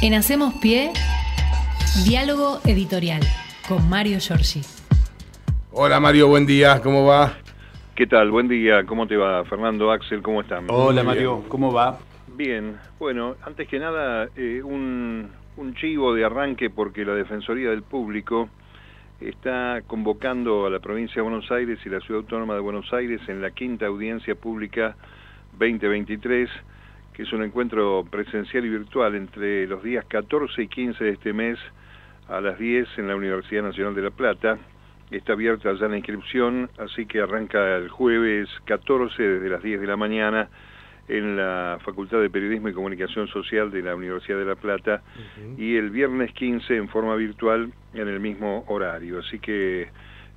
En Hacemos Pie, diálogo editorial con Mario Giorgi. Hola Mario, buen día, ¿cómo va? ¿Qué tal? Buen día, ¿cómo te va? Fernando, Axel, ¿cómo están? Hola Mario, ¿cómo va? Bien, bueno, antes que nada, eh, un, un chivo de arranque porque la Defensoría del Público está convocando a la provincia de Buenos Aires y la Ciudad Autónoma de Buenos Aires en la quinta audiencia pública 2023, que es un encuentro presencial y virtual entre los días 14 y 15 de este mes a las 10 en la Universidad Nacional de La Plata. Está abierta ya la inscripción, así que arranca el jueves 14 desde las 10 de la mañana en la Facultad de Periodismo y Comunicación Social de la Universidad de La Plata y el viernes 15 en forma virtual en el mismo horario. Así que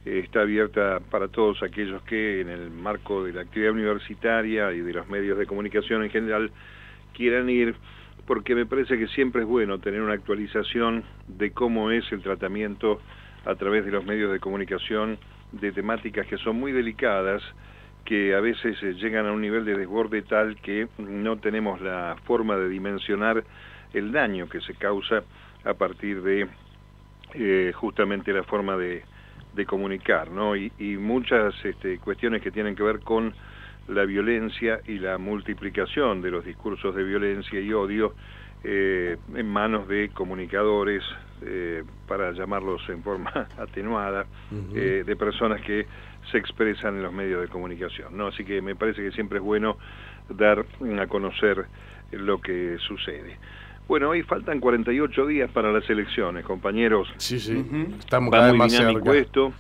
está abierta para todos aquellos que en el marco de la actividad universitaria y de los medios de comunicación en general quieran ir porque me parece que siempre es bueno tener una actualización de cómo es el tratamiento a través de los medios de comunicación de temáticas que son muy delicadas, que a veces eh, llegan a un nivel de desborde tal que no tenemos la forma de dimensionar el daño que se causa a partir de eh, justamente la forma de, de comunicar, ¿no? Y, y muchas este, cuestiones que tienen que ver con la violencia y la multiplicación de los discursos de violencia y odio eh, en manos de comunicadores, eh, para llamarlos en forma atenuada, eh, de personas que se expresan en los medios de comunicación. ¿no? Así que me parece que siempre es bueno dar a conocer lo que sucede. Bueno, hoy faltan 48 días para las elecciones, compañeros. Sí, sí, estamos cada vez más cerca. esto.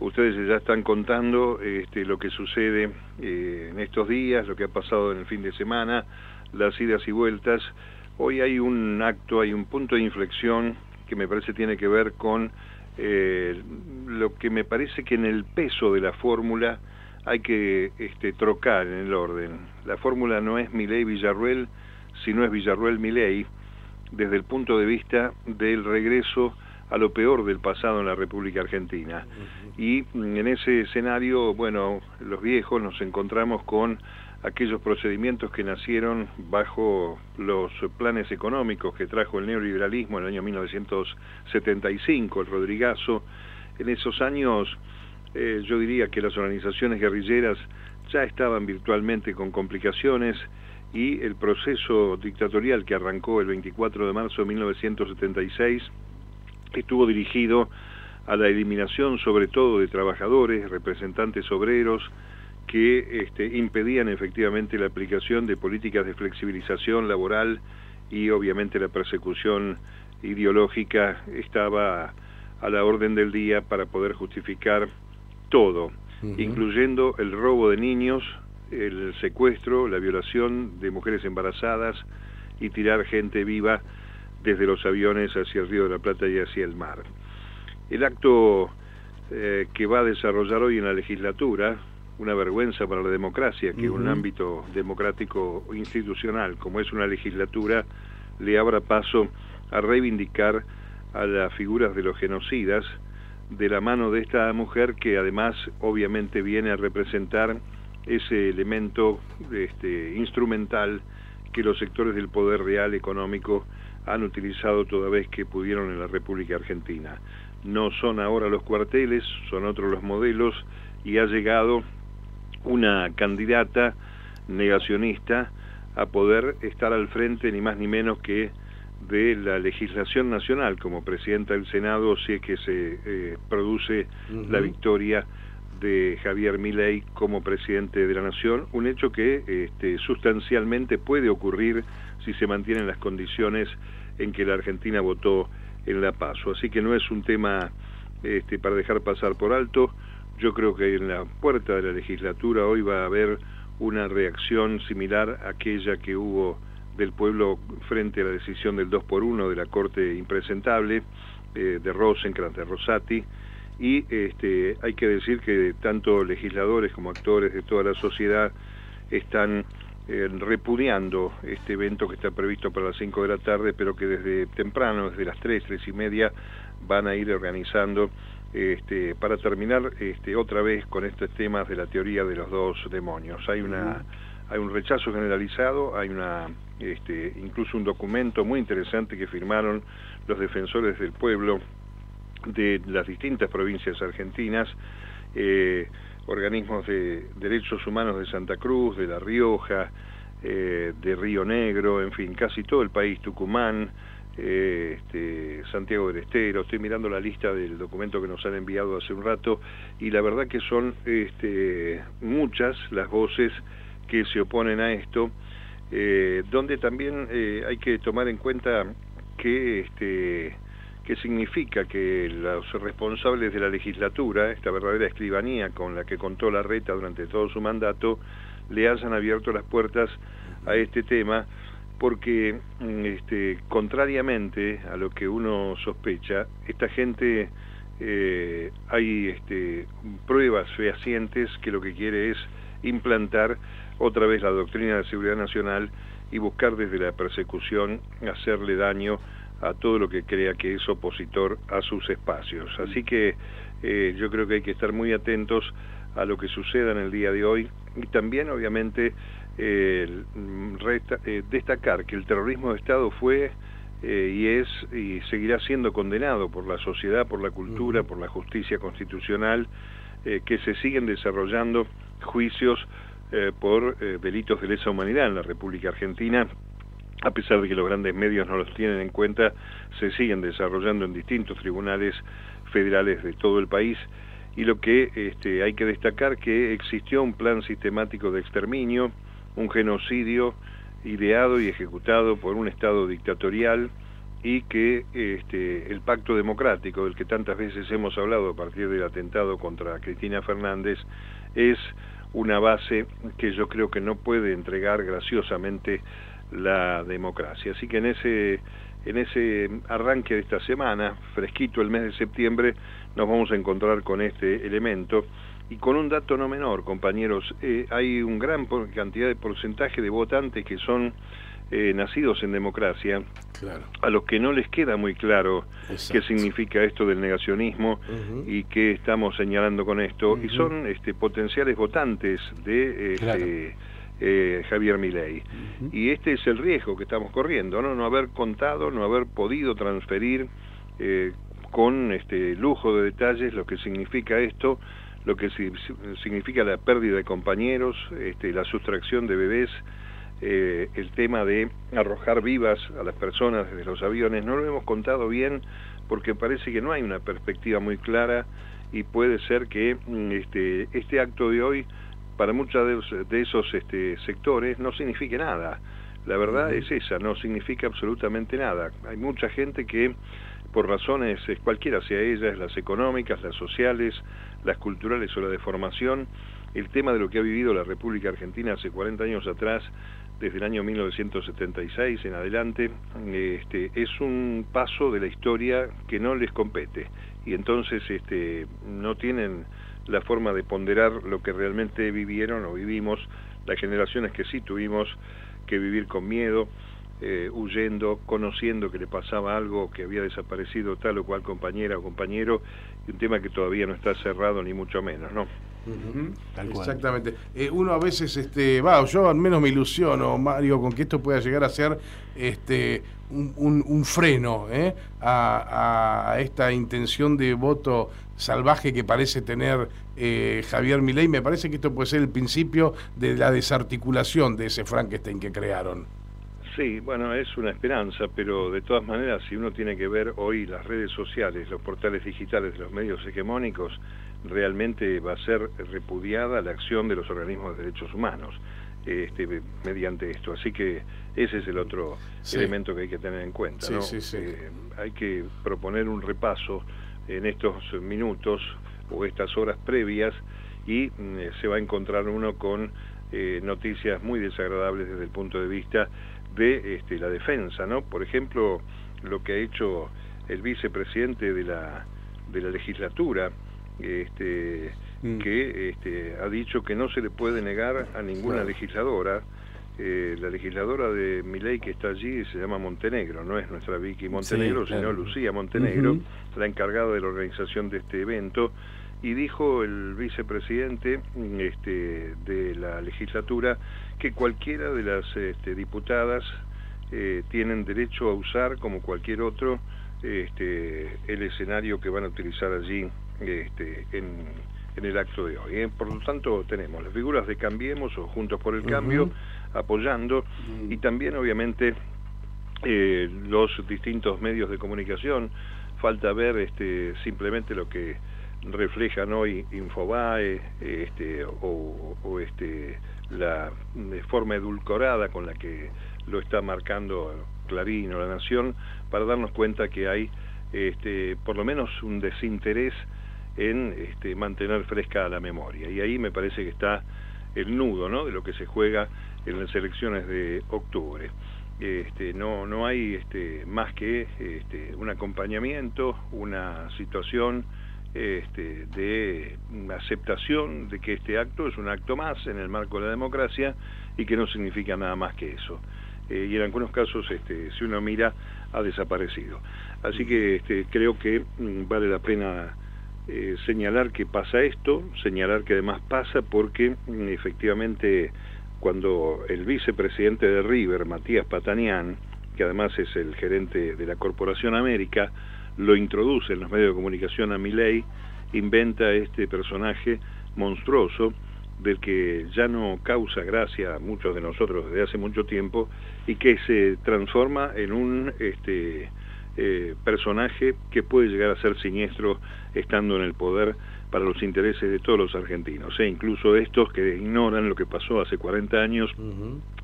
Ustedes ya están contando este, lo que sucede eh, en estos días, lo que ha pasado en el fin de semana, las idas y vueltas. Hoy hay un acto, hay un punto de inflexión que me parece tiene que ver con eh, lo que me parece que en el peso de la fórmula hay que este, trocar en el orden. La fórmula no es Milei-Villarruel, sino es Villarruel-Milei, desde el punto de vista del regreso a lo peor del pasado en la República Argentina. Y mm, en ese escenario, bueno, los viejos nos encontramos con aquellos procedimientos que nacieron bajo los planes económicos que trajo el neoliberalismo en el año 1975, el Rodrigazo. En esos años eh, yo diría que las organizaciones guerrilleras ya estaban virtualmente con complicaciones y el proceso dictatorial que arrancó el 24 de marzo de 1976 estuvo dirigido a la eliminación sobre todo de trabajadores, representantes obreros, que este, impedían efectivamente la aplicación de políticas de flexibilización laboral y obviamente la persecución ideológica estaba a la orden del día para poder justificar todo, incluyendo el robo de niños, el secuestro, la violación de mujeres embarazadas y tirar gente viva desde los aviones hacia el río de la Plata y hacia el mar. El acto eh, que va a desarrollar hoy en la legislatura, una vergüenza para la democracia, que un ámbito democrático institucional como es una legislatura le abra paso a reivindicar a las figuras de los genocidas de la mano de esta mujer que además obviamente viene a representar ese elemento este, instrumental que los sectores del poder real económico han utilizado toda vez que pudieron en la República Argentina. No son ahora los cuarteles, son otros los modelos y ha llegado una candidata negacionista a poder estar al frente ni más ni menos que de la legislación nacional como presidenta del Senado si es que se eh, produce la victoria de Javier Milei como presidente de la nación, un hecho que este, sustancialmente puede ocurrir si se mantienen las condiciones en que la Argentina votó en la paso. Así que no es un tema este, para dejar pasar por alto. Yo creo que en la puerta de la legislatura hoy va a haber una reacción similar a aquella que hubo del pueblo frente a la decisión del 2 por 1 de la Corte impresentable eh, de Rosencrantz, de Rosati, y este, hay que decir que tanto legisladores como actores de toda la sociedad están eh, repudiando este evento que está previsto para las 5 de la tarde, pero que desde temprano, desde las 3, 3 y media, van a ir organizando este, para terminar este, otra vez con estos temas de la teoría de los dos demonios. Hay una hay un rechazo generalizado, hay una este, incluso un documento muy interesante que firmaron los defensores del pueblo de las distintas provincias argentinas, eh, organismos de derechos humanos de Santa Cruz, de La Rioja, eh, de Río Negro, en fin, casi todo el país, Tucumán, eh, este, Santiago del Estero, estoy mirando la lista del documento que nos han enviado hace un rato y la verdad que son este, muchas las voces que se oponen a esto, eh, donde también eh, hay que tomar en cuenta que este, qué significa que los responsables de la legislatura, esta verdadera escribanía con la que contó la reta durante todo su mandato, le hayan abierto las puertas a este tema, porque mm, este, contrariamente a lo que uno sospecha, esta gente eh, hay este, pruebas fehacientes que lo que quiere es implantar otra vez la doctrina de seguridad nacional y buscar desde la persecución hacerle daño a todo lo que crea que es opositor a sus espacios. Así que eh, yo creo que hay que estar muy atentos a lo que suceda en el día de hoy y también obviamente eh, destacar que el terrorismo de Estado fue eh, y es y seguirá siendo condenado por la sociedad, por la cultura, por la justicia constitucional, que se siguen desarrollando juicios eh, por eh, delitos de lesa humanidad en la República Argentina, a pesar de que los grandes medios no los tienen en cuenta, se siguen desarrollando en distintos tribunales federales de todo el país. Y lo que este, hay que destacar que existió un plan sistemático de exterminio, un genocidio ideado y ejecutado por un Estado dictatorial y que este, el pacto democrático del que tantas veces hemos hablado a partir del atentado contra Cristina Fernández es una base que yo creo que no puede entregar graciosamente la democracia. Así que en ese, en ese arranque de esta semana, fresquito el mes de septiembre, nos vamos a encontrar con este elemento y con un dato no menor, compañeros, eh, hay un gran cantidad de porcentaje de votantes que son eh, nacidos en democracia, a los que no les queda muy claro qué significa esto del negacionismo y qué estamos señalando con esto, y son este, potenciales votantes de este, eh, Javier Milei. Y este es el riesgo que estamos corriendo, ¿no? No haber contado, no haber podido transferir eh, con este lujo de detalles lo que significa esto, lo que significa la pérdida de compañeros, este, la sustracción de bebés, eh, el tema de arrojar vivas a las personas desde los aviones. No lo hemos contado bien porque parece que no hay una perspectiva muy clara y puede ser que mm, este, este acto de hoy para muchos de, esos este, sectores no signifique nada. La verdad es esa, no significa absolutamente nada. Hay mucha gente que por razones cualquiera sea ellas, las económicas, las sociales, las culturales o la de formación, el tema de lo que ha vivido la República Argentina hace 40 años atrás desde el año 1976 en adelante, este, es un paso de la historia que no les compete y entonces este, no tienen la forma de ponderar lo que realmente vivieron o vivimos las generaciones que sí tuvimos que vivir con miedo, eh, huyendo, conociendo que le pasaba algo, que había desaparecido tal o cual compañera o compañero, y un tema que todavía no está cerrado ni mucho menos, ¿no? Exactamente. Eh, uno a veces, este, va, yo al menos me ilusiono, Mario, con que esto pueda llegar a ser este, un, freno ¿eh? a, esta intención de voto salvaje que parece tener eh, Javier Milei. Me parece que esto puede ser el principio de la desarticulación de ese Frankenstein que crearon. Sí, bueno, es una esperanza, pero de todas maneras, si uno tiene que ver hoy las redes sociales, los portales digitales, los medios hegemónicos, realmente va a ser repudiada la acción de los organismos de derechos humanos este, mediante esto. Así que ese es el otro elemento que hay que tener en cuenta. ¿no? Eh, hay que proponer un repaso en estos minutos o estas horas previas y mm, se va a encontrar uno con eh, noticias muy desagradables desde el punto de vista de este, la defensa, ¿no? Por ejemplo, lo que ha hecho el vicepresidente de la, de la legislatura, este, mm. que este, ha dicho que no se le puede negar a ninguna legisladora. Eh, la legisladora de mi ley que está allí se llama Montenegro, no es nuestra Vicky Montenegro, sino Lucía Montenegro, la encargada de la organización de este evento, y dijo el vicepresidente este, de la legislatura que que cualquiera de las este, diputadas eh, tienen derecho a usar, como cualquier otro, este, el escenario que van a utilizar allí este, en, el acto de hoy. ¿eh? Por lo tanto, tenemos las figuras de Cambiemos o Juntos por el Cambio apoyando y también, obviamente, eh, los distintos medios de comunicación. Falta ver este, simplemente lo que reflejan hoy Infobae este, o, o este, la forma edulcorada con la que lo está marcando Clarín o La Nación para darnos cuenta que hay este, por lo menos un desinterés en este, mantener fresca la memoria. Y ahí me parece que está el nudo ¿no? de lo que se juega en las elecciones de octubre. Este, no, no hay este, más que este, un acompañamiento, una situación este, de aceptación de que este acto es un acto más en el marco de la democracia y que no significa nada más que eso. Eh, y en algunos casos, este, si uno mira, ha desaparecido. Así que este, creo que mm, vale la pena eh, señalar que pasa esto, señalar que además pasa porque mm, efectivamente cuando el vicepresidente de River, Matías Patanián, que además es el gerente de la Corporación América, lo introduce en los medios de comunicación a Milei, inventa este personaje monstruoso del que ya no causa gracia a muchos de nosotros desde hace mucho tiempo y que se transforma en un este, eh, personaje que puede llegar a ser siniestro estando en el poder para los intereses de todos los argentinos, e incluso estos que ignoran lo que pasó hace 40 años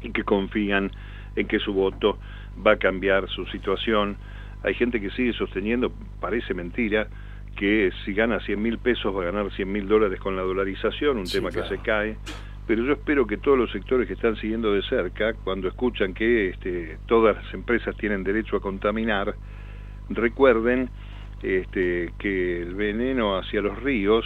y que confían en que su voto va a cambiar su situación. Hay gente que sigue sosteniendo, parece mentira, que si gana 100 mil pesos va a ganar 100 mil dólares con la dolarización, un tema que se cae. Pero yo espero que todos los sectores que están siguiendo de cerca, cuando escuchan que este, todas las empresas tienen derecho a contaminar, recuerden este, que el veneno hacia los ríos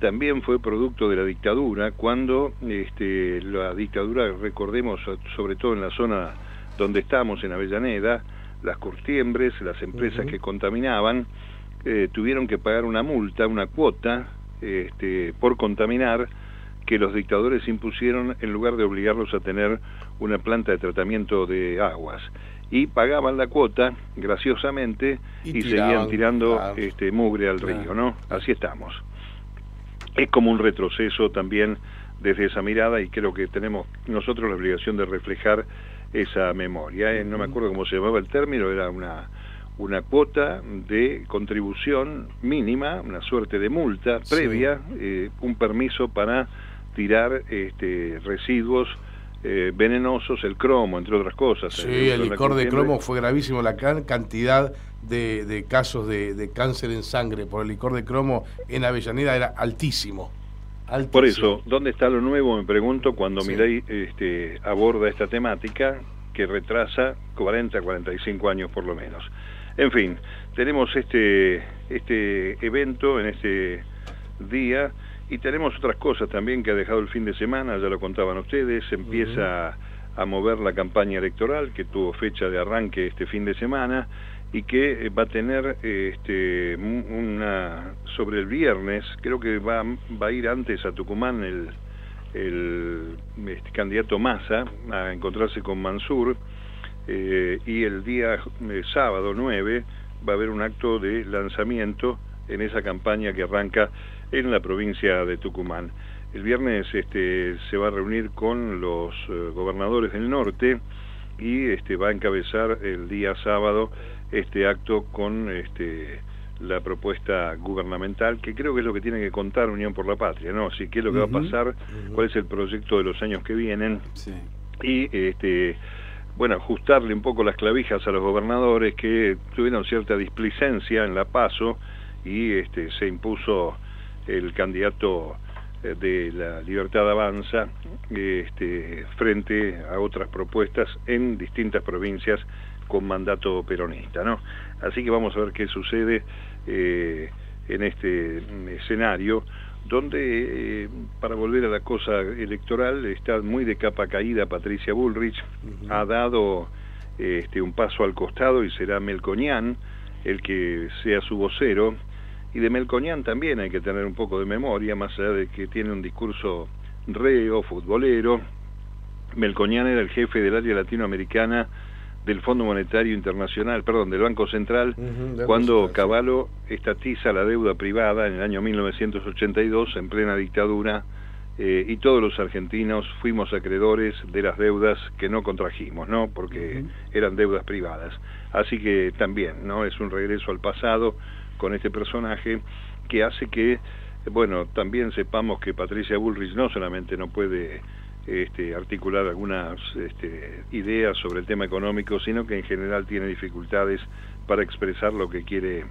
también fue producto de la dictadura, cuando este, la dictadura, recordemos, sobre todo en la zona donde estamos, en Avellaneda, las curtiembres, las empresas que contaminaban, eh, tuvieron que pagar una multa, una cuota, este, por contaminar, que los dictadores impusieron en lugar de obligarlos a tener una planta de tratamiento de aguas. Y pagaban la cuota, graciosamente, y, seguían tirando este, mugre al río, ¿no? Así estamos. Es como un retroceso también desde esa mirada y creo que tenemos nosotros la obligación de reflejar esa memoria. ¿eh? No me acuerdo cómo se llamaba el término, era una, una cuota de contribución mínima, una suerte de multa previa, eh, un permiso para tirar este, residuos eh, venenosos, el cromo, entre otras cosas. Sí, el licor de cromo fue gravísimo, la cantidad de, de casos de, de, cáncer en sangre por el licor de cromo en Avellaneda era altísimo. Por eso, ¿dónde está lo nuevo? Me pregunto cuando sí. este, aborda esta temática que retrasa 40, 45 años por lo menos. En fin, tenemos este, este evento en este día y tenemos otras cosas también que ha dejado el fin de semana, ya lo contaban ustedes, empieza a mover la campaña electoral que tuvo fecha de arranque este fin de semana y que eh, va a tener este, una sobre el viernes, creo que va, va a ir antes a Tucumán el, el este, candidato Massa a encontrarse con Mansur eh, y el día eh, sábado 9 va a haber un acto de lanzamiento en esa campaña que arranca en la provincia de Tucumán. El viernes este, se va a reunir con los gobernadores del norte y este, va a encabezar el día sábado este acto con este, la propuesta gubernamental, que creo que es lo que tiene que contar Unión por la Patria, ¿no? Así, ¿qué es lo que va a pasar? ¿Cuál es el proyecto de los años que vienen? Y, este, bueno, ajustarle un poco las clavijas a los gobernadores que tuvieron cierta displicencia en la paso y este, se impuso el candidato eh, de la Libertad Avanza este, frente a otras propuestas en distintas provincias con mandato peronista, ¿no? Así que vamos a ver qué sucede eh, en este escenario donde, eh, para volver a la cosa electoral, está muy de capa caída Patricia Bullrich, ha dado este, un paso al costado y será Melconian el que sea su vocero, y de Melconian también hay que tener un poco de memoria, más allá de que tiene un discurso reo, futbolero, Melconian era el jefe del área latinoamericana del Fondo Monetario Internacional, perdón, del Banco Central, cuando Cavallo estatiza la deuda privada en el año 1982 en plena dictadura eh, y todos los argentinos fuimos acreedores de las deudas que no contrajimos, ¿no? Porque eran deudas privadas. Así que también, ¿no? Es un regreso al pasado con este personaje que hace que, bueno, también sepamos que Patricia Bullrich no solamente no puede este, articular algunas este, ideas sobre el tema económico, sino que en general tiene dificultades para expresar lo que quiere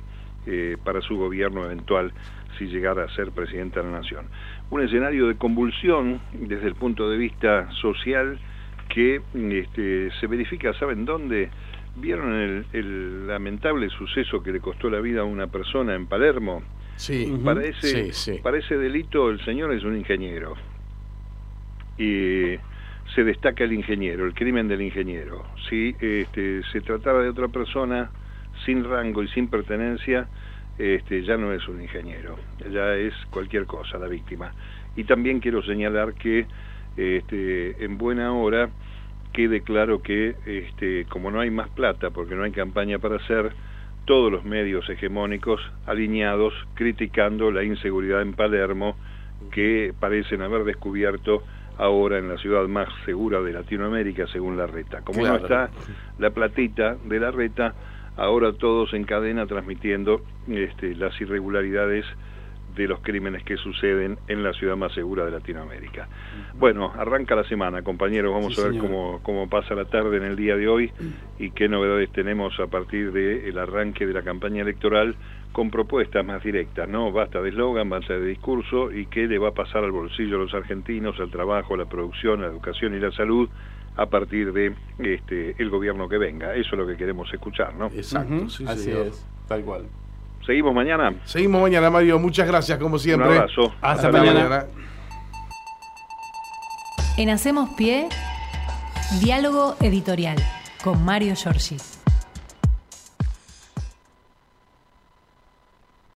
eh, para su gobierno eventual si llegara a ser presidenta de la nación. Un escenario de convulsión desde el punto de vista social que este, se verifica, ¿saben dónde? ¿Vieron el, lamentable suceso que le costó la vida a una persona en Palermo? Sí. Para ese, para ese delito el señor es un ingeniero y se destaca el ingeniero, el crimen del ingeniero. Si este, se trataba de otra persona sin rango y sin pertenencia, este, ya no es un ingeniero, ya es cualquier cosa la víctima. Y también quiero señalar que este, en buena hora quede claro que este, como no hay más plata, porque no hay campaña para hacer, todos los medios hegemónicos alineados criticando la inseguridad en Palermo que parecen haber descubierto ahora en la ciudad más segura de Latinoamérica, según la reta. Como no está la platita de la reta, ahora todos en cadena transmitiendo este, las irregularidades de los crímenes que suceden en la ciudad más segura de Latinoamérica. Bueno, arranca la semana, compañeros, vamos a ver cómo, cómo pasa la tarde en el día de hoy y qué novedades tenemos a partir del arranque de la campaña electoral con propuestas más directas, ¿no? Basta de eslogan, basta de discurso y qué le va a pasar al bolsillo a los argentinos, al trabajo, a la producción, a la educación y la salud a partir de este el gobierno que venga. Eso es lo que queremos escuchar, ¿no? Exacto, sí, Así es, tal cual. ¿Seguimos mañana? Seguimos mañana, Mario. Muchas gracias, como siempre. Un abrazo. Hasta, mañana. En Hacemos Pie, diálogo editorial con Mario Giorgi.